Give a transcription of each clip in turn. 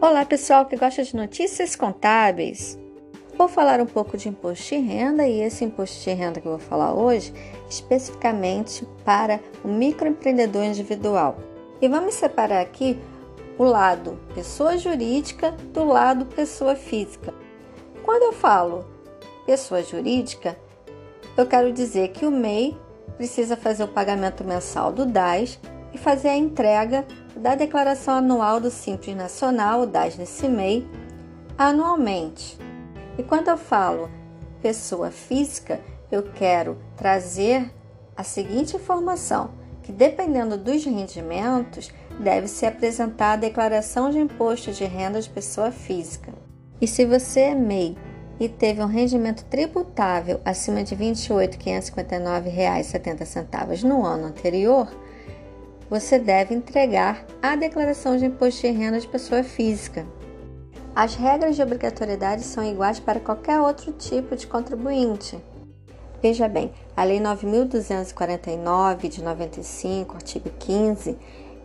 Olá, pessoal que gosta de notícias contábeis. Vou falar um pouco de imposto de renda e esse imposto de renda que eu vou falar hoje, especificamente para o microempreendedor individual. E vamos separar aqui o lado pessoa jurídica do lado pessoa física. Quando eu falo pessoa jurídica, eu quero dizer que o MEI precisa fazer o pagamento mensal do DAS e fazer a entrega da Declaração Anual do Simples Nacional, o DAS nesse MEI, anualmente. E quando eu falo pessoa física, eu quero trazer a seguinte informação: que dependendo dos rendimentos, deve ser apresentada a declaração de imposto de renda de pessoa física. E se você é MEI e teve um rendimento tributável acima de R$ 28.559,70 no ano anterior, você deve entregar a declaração de imposto de renda de pessoa física. As regras de obrigatoriedade são iguais para qualquer outro tipo de contribuinte. Veja bem, a Lei 9.249 de 95, artigo 15,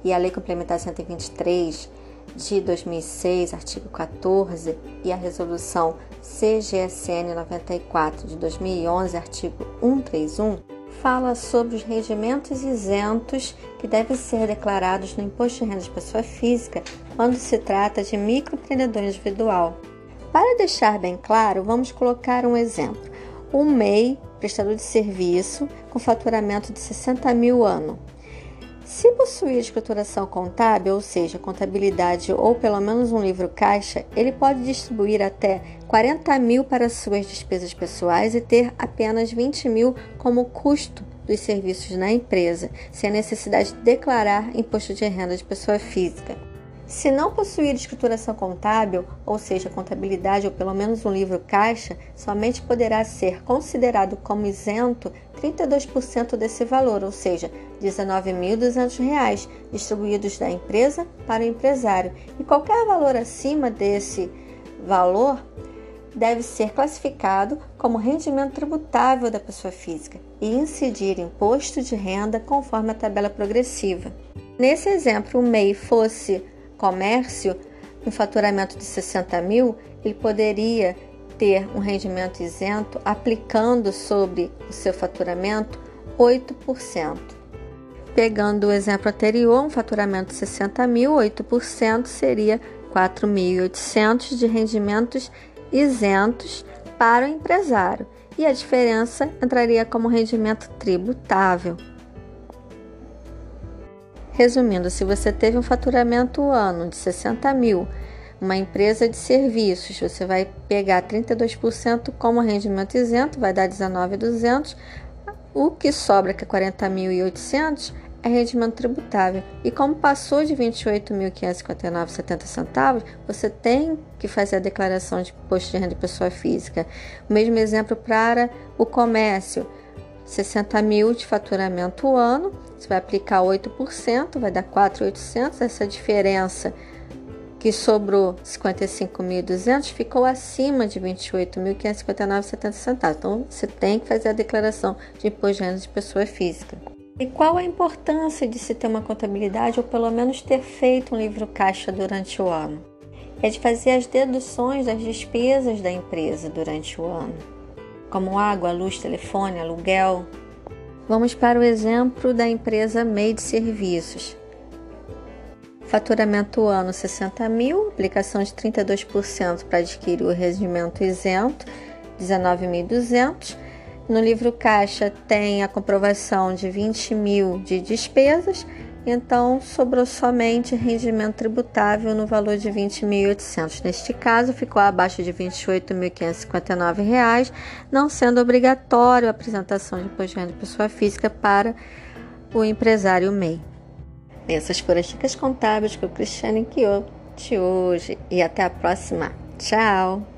e a Lei Complementar 123 de 2006, artigo 14, e a Resolução CGSN 94 de 2011, artigo 131, fala sobre os rendimentos isentos que devem ser declarados no imposto de renda de pessoa física quando se trata de microempreendedor individual. Para deixar bem claro, vamos colocar um exemplo. Um MEI, prestador de serviço, com faturamento de 60 mil ano. Se possuir escrituração contábil, ou seja, contabilidade ou pelo menos um livro caixa, ele pode distribuir até 40 mil para suas despesas pessoais e ter apenas 20 mil como custo dos serviços na empresa, sem a necessidade de declarar imposto de renda de pessoa física. Se não possuir escrituração contábil, ou seja, contabilidade ou pelo menos um livro caixa, somente poderá ser considerado como isento 32% desse valor, ou seja, R$ 19.200, distribuídos da empresa para o empresário. E qualquer valor acima desse valor deve ser classificado como rendimento tributável da pessoa física e incidir imposto de renda conforme a tabela progressiva. Nesse exemplo, o MEI fosse comércio, um faturamento de 60 mil, ele poderia ter um rendimento isento aplicando sobre o seu faturamento 8%. Pegando o exemplo anterior, um faturamento de 60 mil, 8% seria 4.800 de rendimentos isentos para o empresário e a diferença entraria como rendimento tributável. Resumindo, se você teve um faturamento ano de 60 mil, uma empresa de serviços, você vai pegar 32% como rendimento isento, vai dar 19.200. O que sobra, que é 40.800, é rendimento tributável. E como passou de 28.559,70 centavos, você tem que fazer a declaração de imposto de renda de pessoa física. O mesmo exemplo para o comércio. 60 mil de faturamento ano, você vai aplicar 8%, vai dar 4.800. Essa diferença que sobrou 55.200 ficou acima de 28.559,70 centavos. Então, você tem que fazer a declaração de imposto de renda de pessoa física. E qual a importância de se ter uma contabilidade ou pelo menos ter feito um livro caixa durante o ano? É de fazer as deduções das despesas da empresa durante o ano como água, luz, telefone, aluguel. Vamos para o exemplo da empresa MEI de Serviços. Faturamento ano 60 mil, aplicação de 32% para adquirir o rendimento isento, 19.200. No livro caixa tem a comprovação de 20 mil de despesas então sobrou somente rendimento tributável no valor de R$ 20.800. Neste caso, ficou abaixo de R$ 28.559, não sendo obrigatório a apresentação de imposto de renda de pessoa física para o empresário MEI. Essas foram as dicas contábeis com o Cristiane Quiote hoje e até a próxima. Tchau!